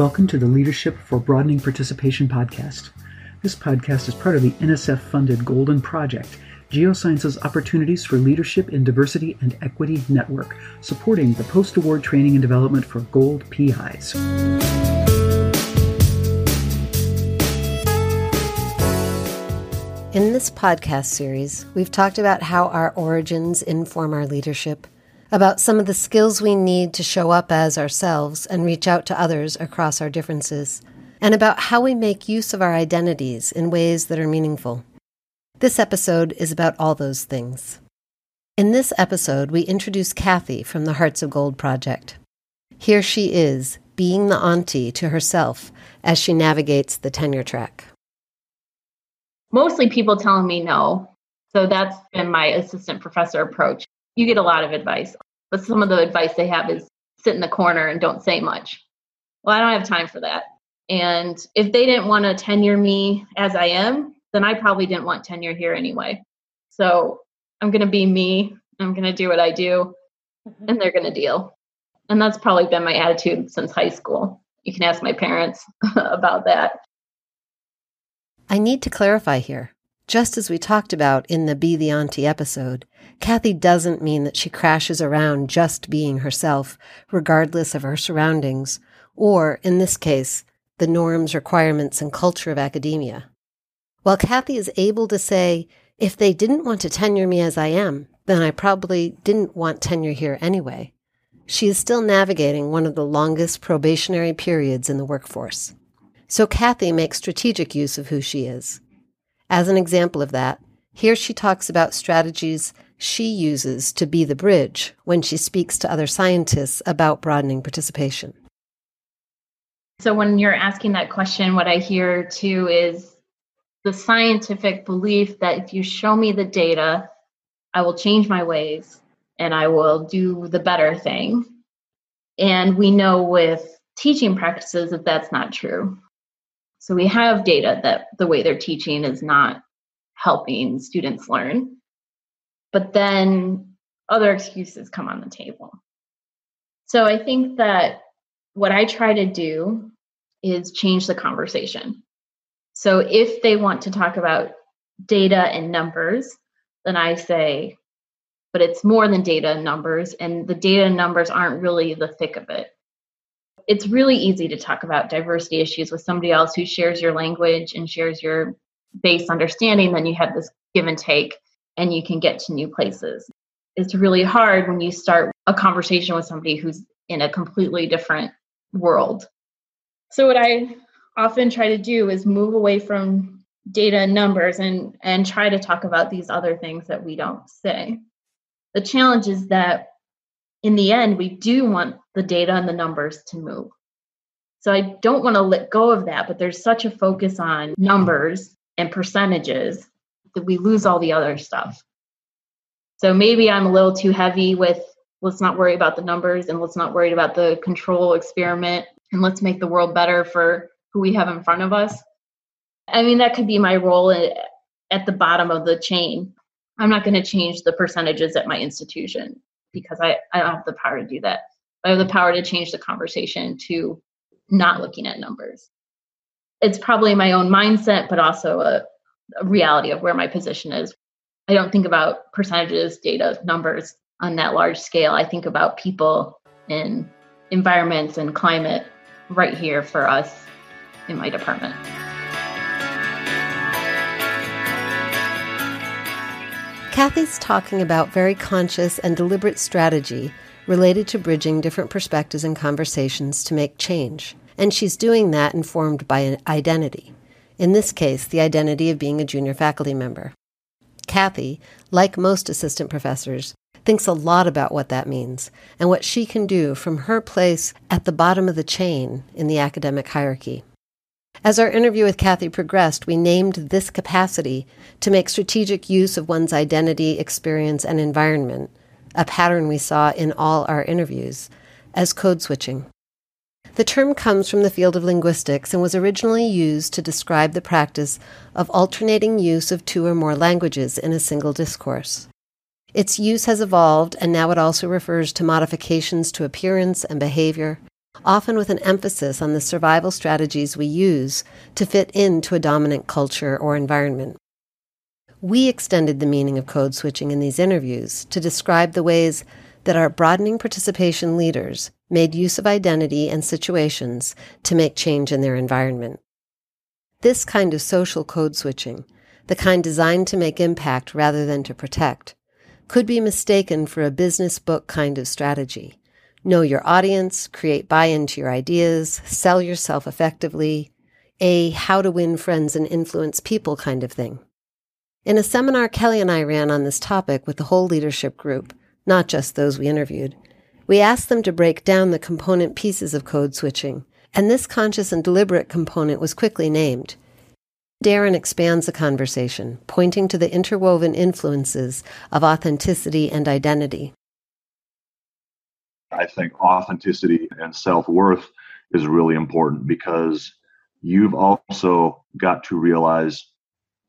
Welcome to the Leadership for Broadening Participation podcast. This podcast is part of the NSF funded Golden Project, Geosciences Opportunities for Leadership in Diversity and Equity Network, supporting the post award training and development for Gold PIs. In this podcast series, we've talked about how our origins inform our leadership about some of the skills we need to show up as ourselves and reach out to others across our differences, and about how we make use of our identities in ways that are meaningful. This episode is about all those things. In this episode, we introduce Kathy from the Hearts of Gold Project. Here she is, being the auntie to herself as she navigates the tenure track. Mostly people telling me no. So that's been my assistant professor approach you get a lot of advice. But some of the advice they have is sit in the corner and don't say much. Well, I don't have time for that. And if they didn't want to tenure me as I am, then I probably didn't want tenure here anyway. So I'm going to be me. I'm going to do what I do, mm-hmm. and they're going to deal. And that's probably been my attitude since high school. You can ask my parents about that. I need to clarify here. Just as we talked about in the Be the Auntie episode, Kathy doesn't mean that she crashes around just being herself, regardless of her surroundings, or, in this case, the norms, requirements, and culture of academia. While Kathy is able to say, if they didn't want to tenure me as I am, then I probably didn't want tenure here anyway, she is still navigating one of the longest probationary periods in the workforce. So Kathy makes strategic use of who she is. As an example of that, here she talks about strategies she uses to be the bridge when she speaks to other scientists about broadening participation. So, when you're asking that question, what I hear too is the scientific belief that if you show me the data, I will change my ways and I will do the better thing. And we know with teaching practices that that's not true. So we have data that the way they're teaching is not helping students learn. But then other excuses come on the table. So I think that what I try to do is change the conversation. So if they want to talk about data and numbers, then I say, but it's more than data and numbers, and the data and numbers aren't really the thick of it it's really easy to talk about diversity issues with somebody else who shares your language and shares your base understanding then you have this give and take and you can get to new places. It's really hard when you start a conversation with somebody who's in a completely different world. So what i often try to do is move away from data and numbers and and try to talk about these other things that we don't say. The challenge is that in the end, we do want the data and the numbers to move. So I don't want to let go of that, but there's such a focus on numbers and percentages that we lose all the other stuff. So maybe I'm a little too heavy with let's not worry about the numbers and let's not worry about the control experiment and let's make the world better for who we have in front of us. I mean, that could be my role at the bottom of the chain. I'm not going to change the percentages at my institution because I, I don't have the power to do that. I have the mm. power to change the conversation to not looking at numbers. It's probably my own mindset, but also a, a reality of where my position is. I don't think about percentages, data, numbers on that large scale. I think about people and environments and climate right here for us in my department. Kathy's talking about very conscious and deliberate strategy related to bridging different perspectives and conversations to make change. And she's doing that informed by an identity. In this case, the identity of being a junior faculty member. Kathy, like most assistant professors, thinks a lot about what that means and what she can do from her place at the bottom of the chain in the academic hierarchy. As our interview with Kathy progressed, we named this capacity to make strategic use of one's identity, experience, and environment, a pattern we saw in all our interviews, as code switching. The term comes from the field of linguistics and was originally used to describe the practice of alternating use of two or more languages in a single discourse. Its use has evolved, and now it also refers to modifications to appearance and behavior, often with an emphasis on the survival strategies we use to fit into a dominant culture or environment. We extended the meaning of code switching in these interviews to describe the ways that our broadening participation leaders made use of identity and situations to make change in their environment. This kind of social code switching, the kind designed to make impact rather than to protect, could be mistaken for a business book kind of strategy. Know your audience, create buy in to your ideas, sell yourself effectively, a how to win friends and influence people kind of thing. In a seminar Kelly and I ran on this topic with the whole leadership group, not just those we interviewed, we asked them to break down the component pieces of code switching, and this conscious and deliberate component was quickly named. Darren expands the conversation, pointing to the interwoven influences of authenticity and identity. I think authenticity and self worth is really important because you've also got to realize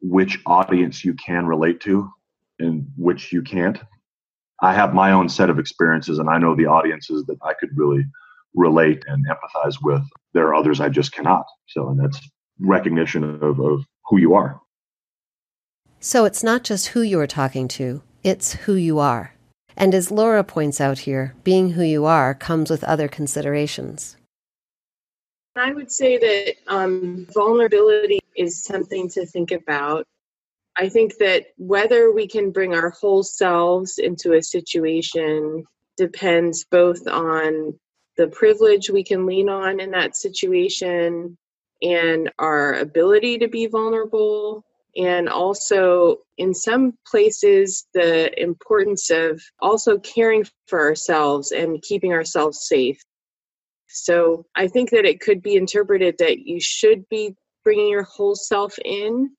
which audience you can relate to and which you can't. I have my own set of experiences and I know the audiences that I could really relate and empathize with. There are others I just cannot. So, and that's recognition of, of who you are. So it's not just who you are talking to, it's who you are. And as Laura points out here, being who you are comes with other considerations. I would say that um, vulnerability is something to think about. I think that whether we can bring our whole selves into a situation depends both on the privilege we can lean on in that situation and our ability to be vulnerable and also in some places the importance of also caring for ourselves and keeping ourselves safe. So i think that it could be interpreted that you should be bringing your whole self in.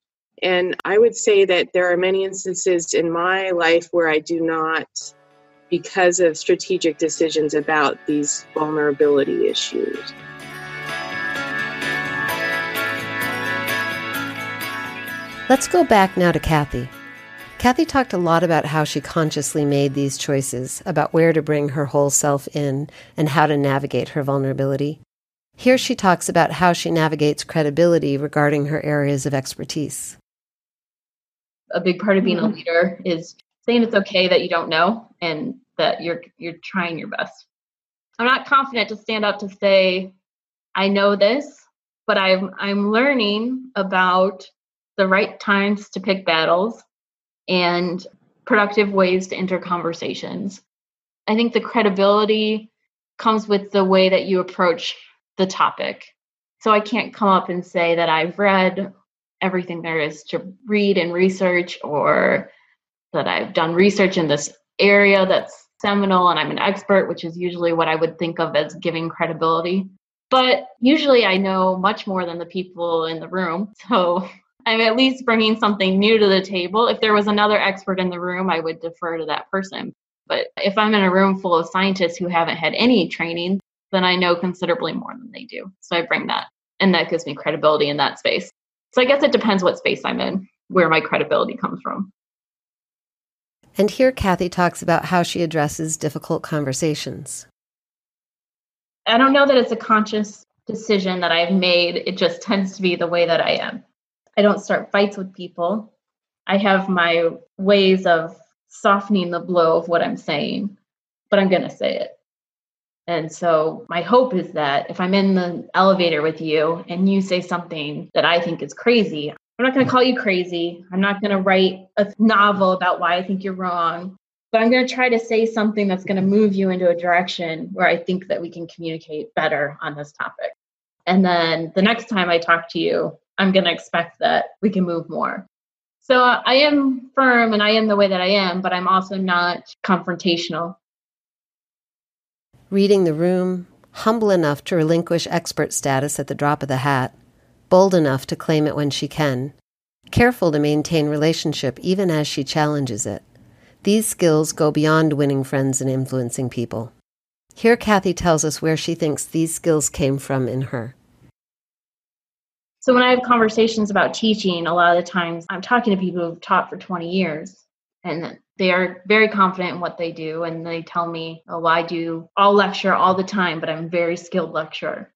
And i would say that there are many instances in my life where i do not because of strategic decisions about these vulnerability issues Let's go back now to Kathy. Kathy talked a lot about how she consciously made these choices about where to bring her whole self in and how to navigate her vulnerability. Here she talks about how she navigates credibility regarding her areas of expertise. A big part of being a mm-hmm. leader is saying it's okay that you don't know and that you're you're trying your best. I'm not confident to stand up to say I know this, but I'm I'm learning about the right times to pick battles and productive ways to enter conversations. I think the credibility comes with the way that you approach the topic. So I can't come up and say that I've read everything there is to read and research or that I've done research in this area that's seminal and I'm an expert, which is usually what I would think of as giving credibility. But usually I know much more than the people in the room. So I'm at least bringing something new to the table. If there was another expert in the room, I would defer to that person. But if I'm in a room full of scientists who haven't had any training, then I know considerably more than they do. So I bring that, and that gives me credibility in that space. So I guess it depends what space I'm in, where my credibility comes from. And here Kathy talks about how she addresses difficult conversations. I don't know that it's a conscious decision that I've made. It just tends to be the way that I am. I don't start fights with people. I have my ways of softening the blow of what I'm saying, but I'm going to say it. And so my hope is that if I'm in the elevator with you and you say something that I think is crazy, I'm not going to call you crazy. I'm not going to write a novel about why I think you're wrong, but I'm going to try to say something that's going to move you into a direction where I think that we can communicate better on this topic. And then the next time I talk to you, I'm going to expect that we can move more. So I am firm and I am the way that I am, but I'm also not confrontational. Reading the room, humble enough to relinquish expert status at the drop of the hat, bold enough to claim it when she can, careful to maintain relationship even as she challenges it. These skills go beyond winning friends and influencing people. Here, Kathy tells us where she thinks these skills came from in her. So when I have conversations about teaching, a lot of the times I'm talking to people who've taught for 20 years. And they are very confident in what they do and they tell me oh i do i'll lecture all the time but i'm very skilled lecturer.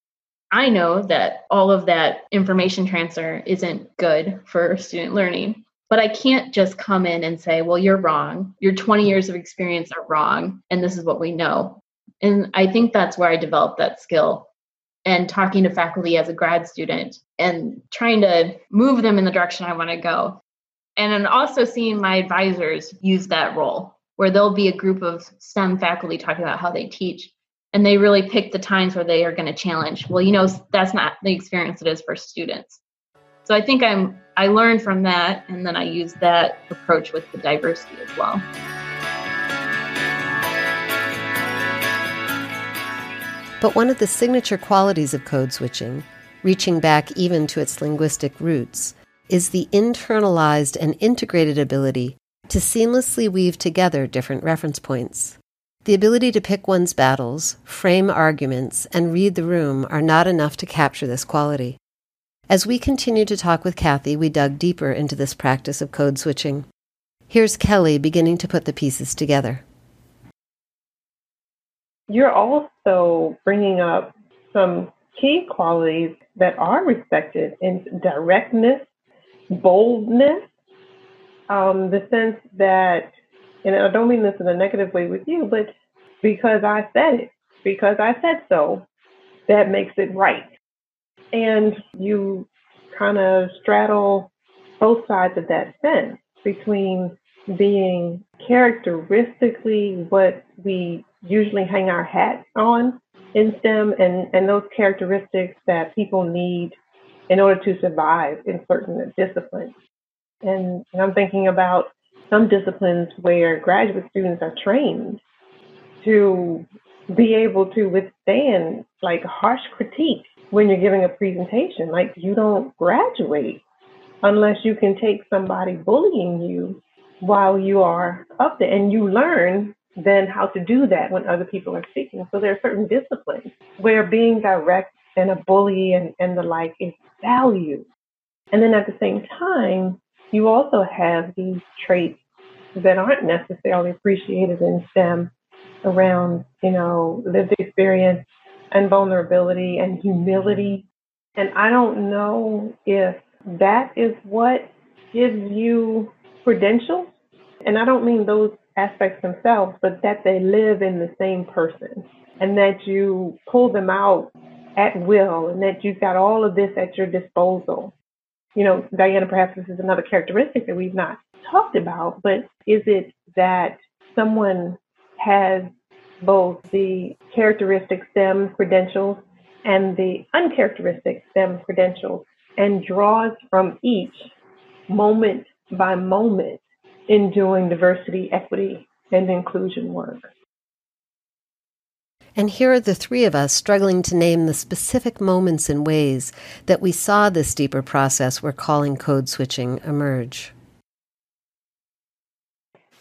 I know that all of that information transfer isn't good for student learning but i can't just come in and say well you're wrong. Your 20 years of experience are wrong and this is what we know. And i think that's where i developed that skill and talking to faculty as a grad student and trying to move them in the direction i want to go and then also seeing my advisors use that role where there'll be a group of STEM faculty talking about how they teach and they really pick the times where they are going to challenge. Well, you know, that's not the experience it is for students. So I think I'm I learned from that and then I use that approach with the diversity as well. But one of the signature qualities of code switching, reaching back even to its linguistic roots, is the internalized and integrated ability to seamlessly weave together different reference points. The ability to pick one's battles, frame arguments, and read the room are not enough to capture this quality. As we continued to talk with Kathy, we dug deeper into this practice of code switching. Here's Kelly beginning to put the pieces together. You're also bringing up some key qualities that are respected in directness boldness, um, the sense that, and I don't mean this in a negative way with you, but because I said it, because I said so, that makes it right. And you kind of straddle both sides of that fence between being characteristically what we usually hang our hat on in STEM and, and those characteristics that people need in order to survive in certain disciplines. And, and I'm thinking about some disciplines where graduate students are trained to be able to withstand like harsh critique when you're giving a presentation. Like you don't graduate unless you can take somebody bullying you while you are up there and you learn then how to do that when other people are speaking. So there are certain disciplines where being direct and a bully and, and the like is valued. And then at the same time, you also have these traits that aren't necessarily appreciated in STEM around, you know, lived experience and vulnerability and humility. And I don't know if that is what gives you credentials. And I don't mean those aspects themselves, but that they live in the same person and that you pull them out at will and that you've got all of this at your disposal. You know, Diana, perhaps this is another characteristic that we've not talked about, but is it that someone has both the characteristic STEM credentials and the uncharacteristic STEM credentials and draws from each moment by moment in doing diversity, equity, and inclusion work? And here are the three of us struggling to name the specific moments and ways that we saw this deeper process we're calling code switching emerge.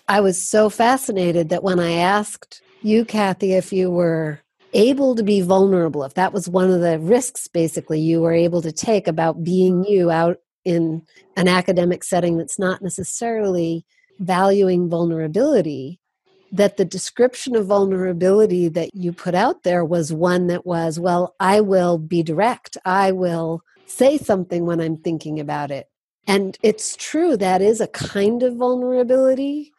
I was so fascinated that when I asked you, Kathy, if you were able to be vulnerable, if that was one of the risks basically you were able to take about being you out in an academic setting that's not necessarily valuing vulnerability, that the description of vulnerability that you put out there was one that was, well, I will be direct. I will say something when I'm thinking about it. And it's true, that is a kind of vulnerability,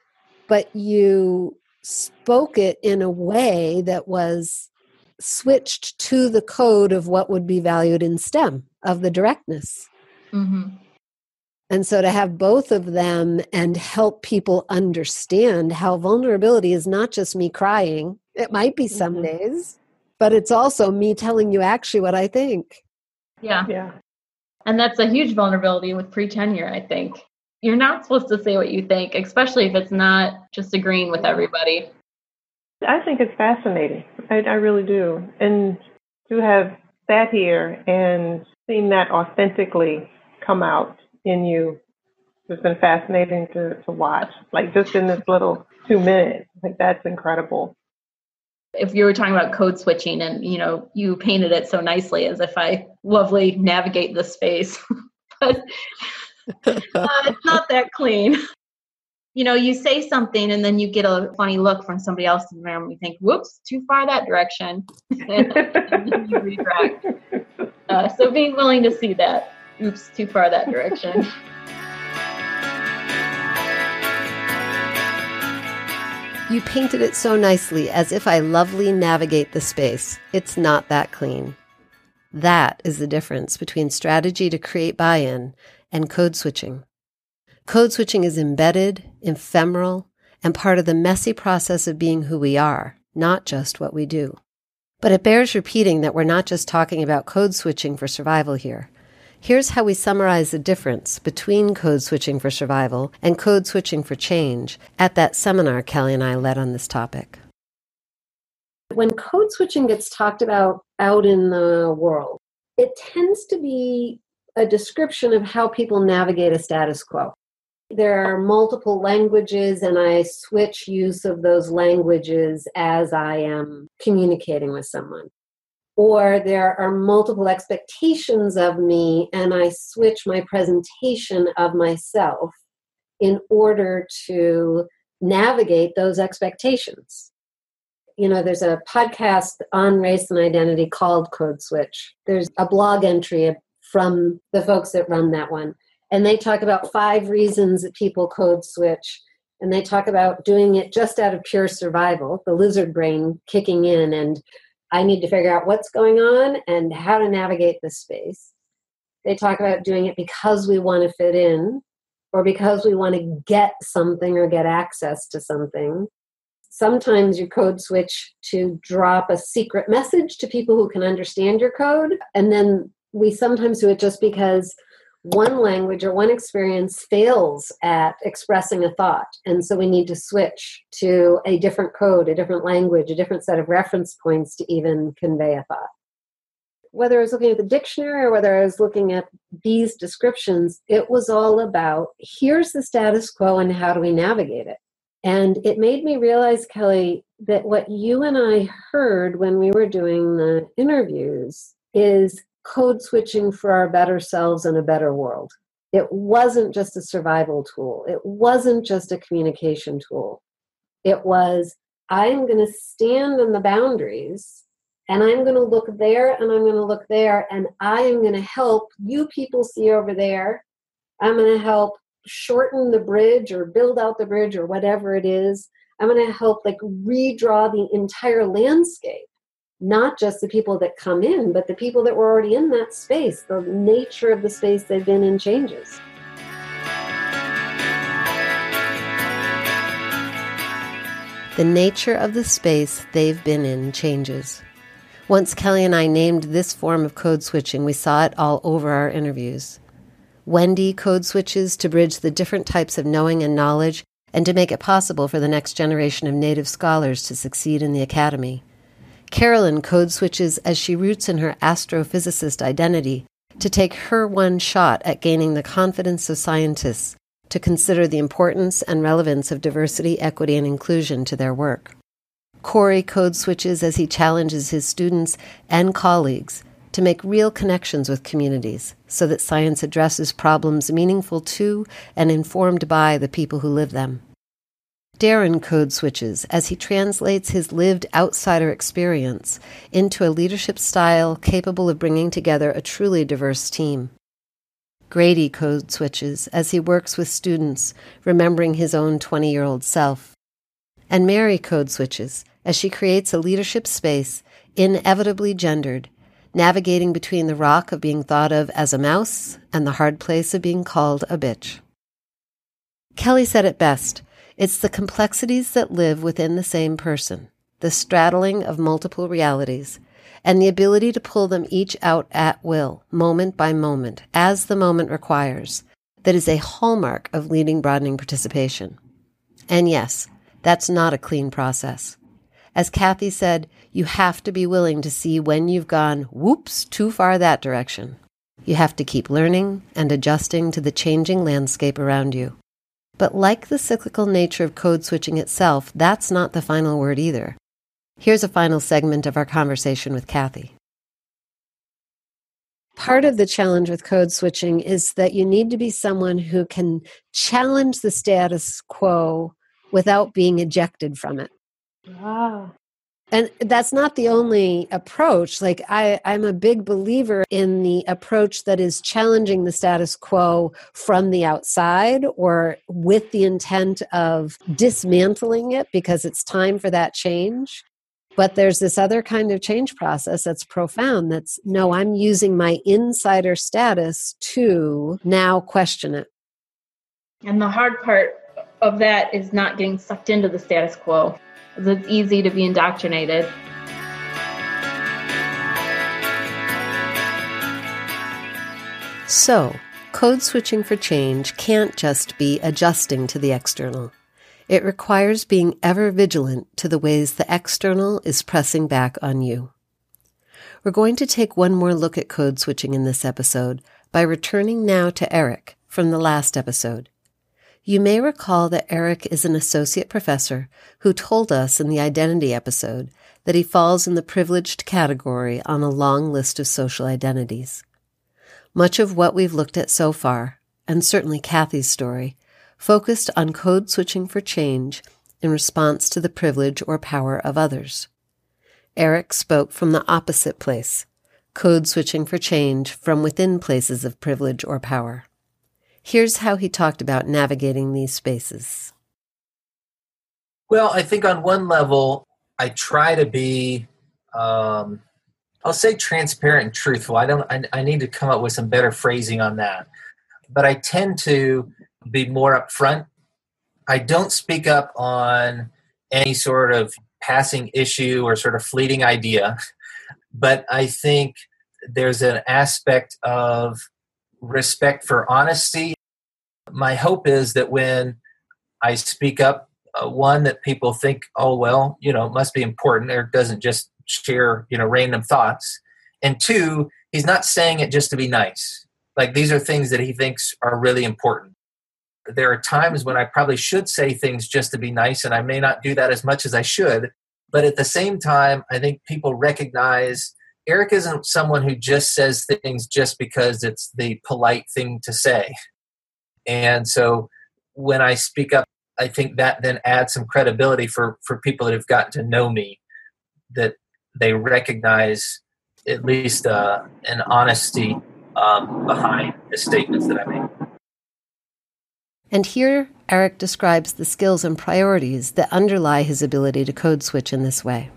but you spoke it in a way that was switched to the code of what would be valued in STEM, of the directness. Mm-hmm. And so to have both of them and help people understand how vulnerability is not just me crying, it might be some mm-hmm. days, but it's also me telling you actually what I think. Yeah. Yeah. And that's a huge vulnerability with pre tenure, I think. You're not supposed to say what you think, especially if it's not just agreeing with everybody. I think it's fascinating. I, I really do. And to have sat here and seen that authentically come out in you has been fascinating to, to watch. Like just in this little two minutes, like that's incredible. If you were talking about code switching and you know you painted it so nicely as if I lovely navigate the space, but uh, it's not that clean. you know, you say something and then you get a funny look from somebody else in the room. And you think, whoops, too far that direction. and you redirect. Uh, so being willing to see that, oops, too far that direction. You painted it so nicely, as if I lovely navigate the space. It's not that clean. That is the difference between strategy to create buy in and code switching. Code switching is embedded, ephemeral, and part of the messy process of being who we are, not just what we do. But it bears repeating that we're not just talking about code switching for survival here. Here's how we summarize the difference between code switching for survival and code switching for change at that seminar Kelly and I led on this topic. When code switching gets talked about out in the world, it tends to be a description of how people navigate a status quo. There are multiple languages, and I switch use of those languages as I am communicating with someone. Or there are multiple expectations of me, and I switch my presentation of myself in order to navigate those expectations. You know, there's a podcast on race and identity called Code Switch. There's a blog entry from the folks that run that one and they talk about five reasons that people code switch and they talk about doing it just out of pure survival the lizard brain kicking in and i need to figure out what's going on and how to navigate this space. They talk about doing it because we want to fit in or because we want to get something or get access to something. Sometimes you code switch to drop a secret message to people who can understand your code and then we sometimes do it just because one language or one experience fails at expressing a thought. And so we need to switch to a different code, a different language, a different set of reference points to even convey a thought. Whether I was looking at the dictionary or whether I was looking at these descriptions, it was all about here's the status quo and how do we navigate it. And it made me realize, Kelly, that what you and I heard when we were doing the interviews is code switching for our better selves and a better world. It wasn't just a survival tool, it wasn't just a communication tool. It was, I'm going to stand on the boundaries and I'm going to look there and I'm going to look there and I am going to help you people see over there. I'm going to help shorten the bridge or build out the bridge or whatever it is. I'm going to help like redraw the entire landscape not just the people that come in, but the people that were already in that space. The nature of the space they've been in changes. The nature of the space they've been in changes. Once Kelly and I named this form of code switching, we saw it all over our interviews. Wendy code switches to bridge the different types of knowing and knowledge and to make it possible for the next generation of Native scholars to succeed in the academy. Carolyn code switches as she roots in her astrophysicist identity to take her one shot at gaining the confidence of scientists to consider the importance and relevance of diversity, equity, and inclusion to their work. Corey code switches as he challenges his students and colleagues to make real connections with communities so that science addresses problems meaningful to and informed by the people who live them. Darren code switches as he translates his lived outsider experience into a leadership style capable of bringing together a truly diverse team. Grady code switches as he works with students, remembering his own 20 year old self. And Mary code switches as she creates a leadership space inevitably gendered, navigating between the rock of being thought of as a mouse and the hard place of being called a bitch. Kelly said it best it's the complexities that live within the same person, the straddling of multiple realities, and the ability to pull them each out at will, moment by moment, as the moment requires, that is a hallmark of leading broadening participation. And yes, that's not a clean process. As Kathy said, you have to be willing to see when you've gone, whoops, too far that direction. You have to keep learning and adjusting to the changing landscape around you. But like the cyclical nature of code switching itself, that's not the final word either. Here's a final segment of our conversation with Kathy. part of the challenge with code switching is that you need to be someone who can challenge the status quo without being ejected from it. Ah. And that's not the only approach. Like, I, I'm a big believer in the approach that is challenging the status quo from the outside or with the intent of dismantling it because it's time for that change. But there's this other kind of change process that's profound that's no, I'm using my insider status to now question it. And the hard part of that is not getting sucked into the status quo it's easy to be indoctrinated. So, code switching for change can't just be adjusting to the external. It requires being ever vigilant to the ways the external is pressing back on you. We're going to take one more look at code switching in this episode by returning now to Eric from the last episode. You may recall that Eric is an associate professor who told us in the identity episode that he falls in the privileged category on a long list of social identities. Much of what we've looked at so far, and certainly Kathy's story, focused on code switching for change in response to the privilege or power of others. Eric spoke from the opposite place, code switching for change from within places of privilege or power. Here's how he talked about navigating these spaces. Well, I think on one level, I try to be, um, I'll say transparent and truthful. I don't, I, I need to come up with some better phrasing on that. But I tend to be more upfront. I don't speak up on any sort of passing issue or sort of fleeting idea. But I think there's an aspect of respect for honesty my hope is that when I speak up, uh, one that people think, oh well, you know, must be important, or doesn't just share, you know, random thoughts. And two, he's not saying it just to be nice. Like these are things that he thinks are really important. There are times when I probably should say things just to be nice, and I may not do that as much as I should. But at the same time, I think people recognize Eric isn't someone who just says things just because it's the polite thing to say. And so when I speak up, I think that then adds some credibility for, for people that have gotten to know me, that they recognize at least uh, an honesty um, behind the statements that I make. And here, Eric describes the skills and priorities that underlie his ability to code switch in this way.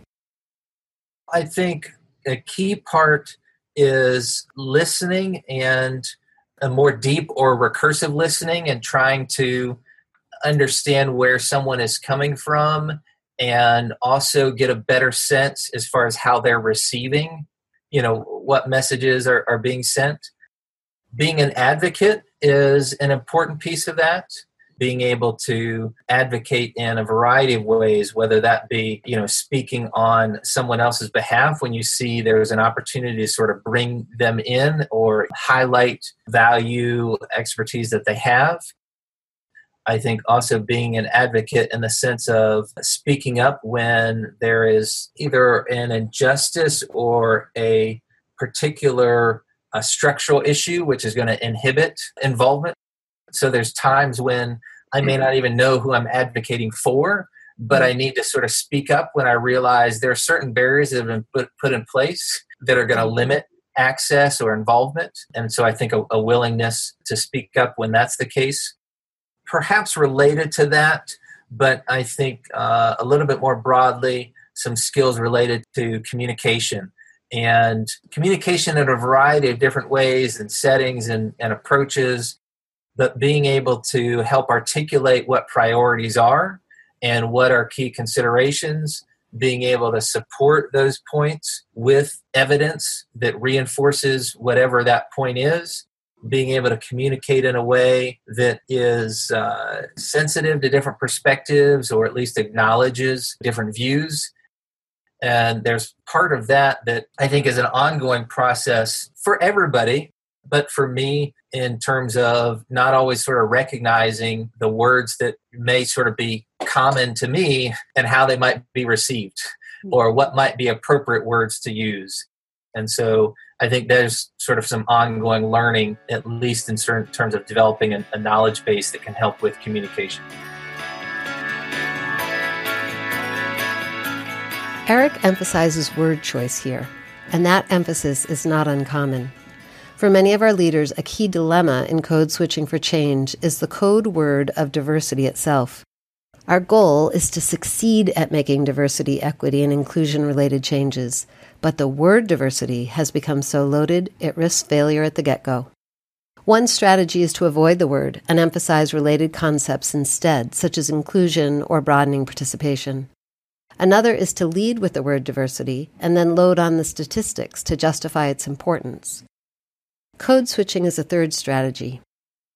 I think a key part is listening and a more deep or recursive listening and trying to understand where someone is coming from and also get a better sense as far as how they're receiving you know what messages are, are being sent. Being an advocate is an important piece of that being able to advocate in a variety of ways whether that be you know speaking on someone else's behalf when you see there's an opportunity to sort of bring them in or highlight value expertise that they have. I think also being an advocate in the sense of speaking up when there is either an injustice or a particular structural issue which is going to inhibit involvement. So there's times when I may not even know who I'm advocating for, but I need to sort of speak up when I realize there are certain barriers that have been put, put in place that are going to limit access or involvement. And so I think a, a willingness to speak up when that's the case. Perhaps related to that, but I think uh, a little bit more broadly, some skills related to communication and communication in a variety of different ways and settings and, and approaches but being able to help articulate what priorities are and what are key considerations, being able to support those points with evidence that reinforces whatever that point is, being able to communicate in a way that is uh, sensitive to different perspectives or at least acknowledges different views. And there's part of that that I think is an ongoing process for everybody, but for me, in terms of not always sort of recognizing the words that may sort of be common to me and how they might be received hmm. or what might be appropriate words to use. And so I think there's sort of some ongoing learning, at least in certain terms of developing a, a knowledge base that can help with communication. Eric emphasizes word choice here, and that emphasis is not uncommon. For many of our leaders, a key dilemma in code switching for change is the code word of diversity itself. Our goal is to succeed at making diversity, equity, and inclusion related changes, but the word diversity has become so loaded it risks failure at the get go. One strategy is to avoid the word and emphasize related concepts instead, such as inclusion or broadening participation. Another is to lead with the word diversity and then load on the statistics to justify its importance. Code switching is a third strategy.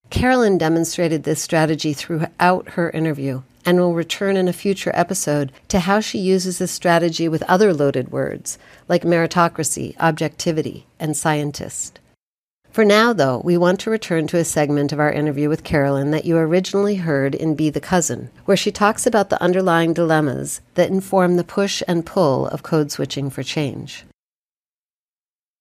Carolyn demonstrated this strategy throughout her interview and will return in a future episode to how she uses this strategy with other loaded words like meritocracy, objectivity, and scientist. For now, though, we want to return to a segment of our interview with Carolyn that you originally heard in Be the Cousin, where she talks about the underlying dilemmas that inform the push and pull of code switching for change.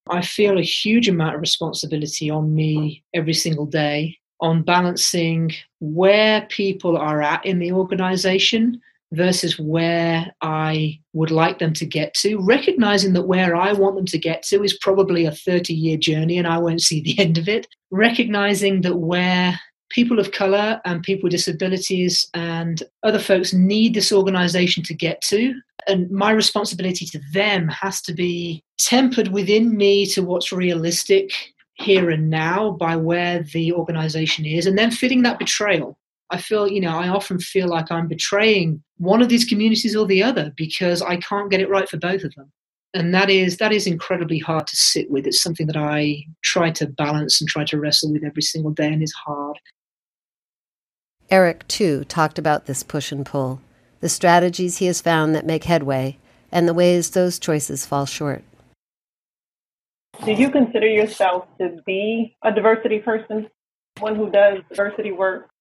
I feel a huge amount of responsibility on me every single day on balancing where people are at in the organization versus where I would like them to get to, recognizing that where I want them to get to is probably a 30 year journey and I won't see the end of it, recognizing that where people of color and people with disabilities and other folks need this organization to get to. And my responsibility to them has to be tempered within me to what's realistic here and now by where the organization is, and then fitting that betrayal I feel, you know, I often feel like I'm betraying one of these communities or the other because I can't get it right for both of them. And that is that is incredibly hard to sit with. It's something that I try to balance and try to wrestle with every single day and is hard. Eric, too, talked about this push and pull, the strategies he has found that make headway, and the ways those choices fall short. Do you consider yourself to be a diversity person? One who does diversity work?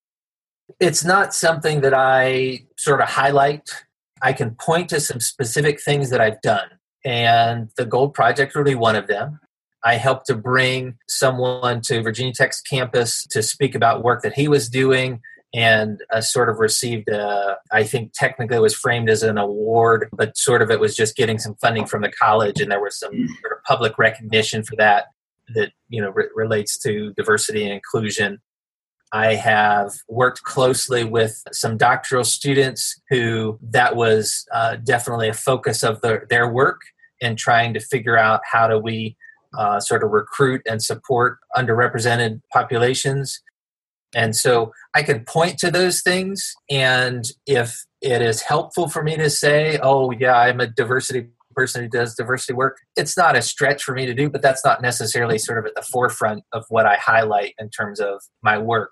it's not something that I sort of highlight. I can point to some specific things that I've done, and the Gold Project would be one of them. I helped to bring someone to Virginia Tech's campus to speak about work that he was doing and uh, sort of received a, I think technically it was framed as an award, but sort of it was just getting some funding from the college, and there was some sort of public recognition for that that you know re- relates to diversity and inclusion. I have worked closely with some doctoral students who that was uh, definitely a focus of the, their work in trying to figure out how do we uh, sort of recruit and support underrepresented populations. And so I can point to those things. And if it is helpful for me to say, oh, yeah, I'm a diversity person who does diversity work, it's not a stretch for me to do, but that's not necessarily sort of at the forefront of what I highlight in terms of my work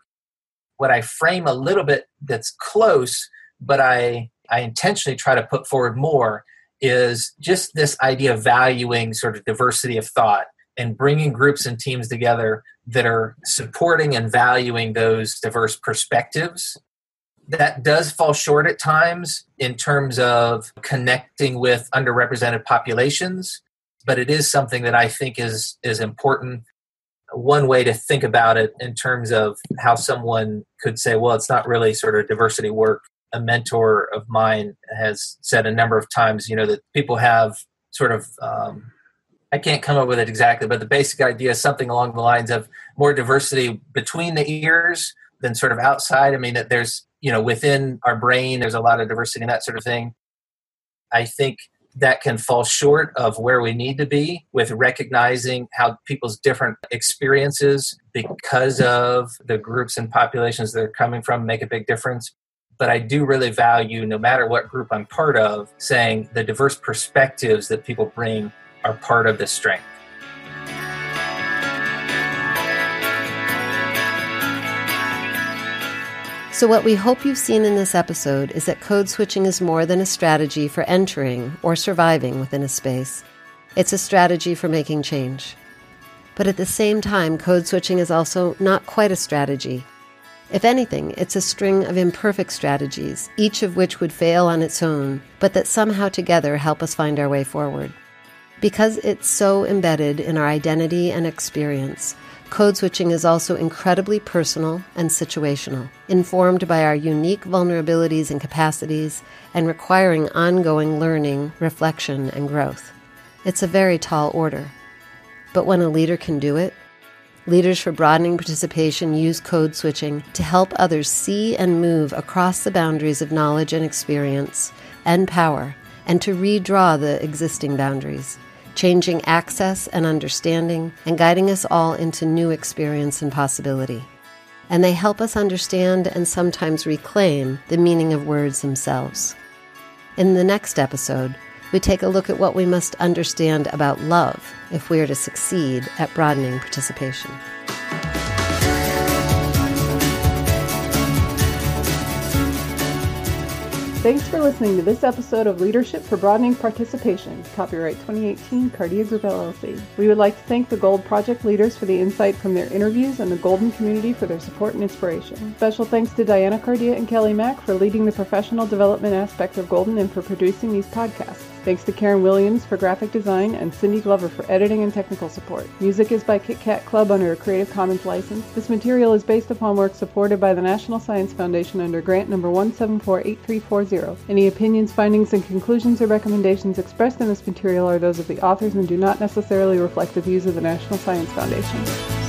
what I frame a little bit that's close, but I I intentionally try to put forward more is just this idea of valuing sort of diversity of thought and bringing groups and teams together that are supporting and valuing those diverse perspectives. That does fall short at times in terms of connecting with underrepresented populations, but it is something that I think is is important one way to think about it in terms of how someone could say, well, it's not really sort of diversity work. A mentor of mine has said a number of times, you know, that people have sort of, um, I can't come up with it exactly, but the basic idea is something along the lines of more diversity between the ears than sort of outside. I mean, that there's, you know, within our brain, there's a lot of diversity and that sort of thing. I think that can fall short of where we need to be with recognizing how people's different experiences because of the groups and populations they're coming from make a big difference but I do really value, no matter what group I'm part of, saying the diverse perspectives that people bring are part of the strength. So, what we hope you've seen in this episode is that code switching is more than a strategy for entering or surviving within a space. It's a strategy for making change. But at the same time, code switching is also not quite a strategy. If anything, it's a string of imperfect strategies, each of which would fail on its own, but that somehow together help us find our way forward. Because it's so embedded in our identity and experience, code switching is also incredibly personal and situational, informed by our unique vulnerabilities and capacities, and requiring ongoing learning, reflection, and growth. It's a very tall order. But when a leader can do it, Leaders for Broadening Participation use code switching to help others see and move across the boundaries of knowledge and experience and power, and to redraw the existing boundaries, changing access and understanding, and guiding us all into new experience and possibility. And they help us understand and sometimes reclaim the meaning of words themselves. In the next episode, we take a look at what we must understand about love if we are to succeed at broadening participation. Thanks for listening to this episode of Leadership for Broadening Participation, copyright 2018 Cardia Group LLC. We would like to thank the Gold Project leaders for the insight from their interviews and the Golden community for their support and inspiration. Special thanks to Diana Cardia and Kelly Mack for leading the professional development aspect of Golden and for producing these podcasts. Thanks to Karen Williams for graphic design and Cindy Glover for editing and technical support. Music is by Kit Kat Club under a Creative Commons license. This material is based upon work supported by the National Science Foundation under grant number 1748340. Any opinions, findings, and conclusions or recommendations expressed in this material are those of the authors and do not necessarily reflect the views of the National Science Foundation.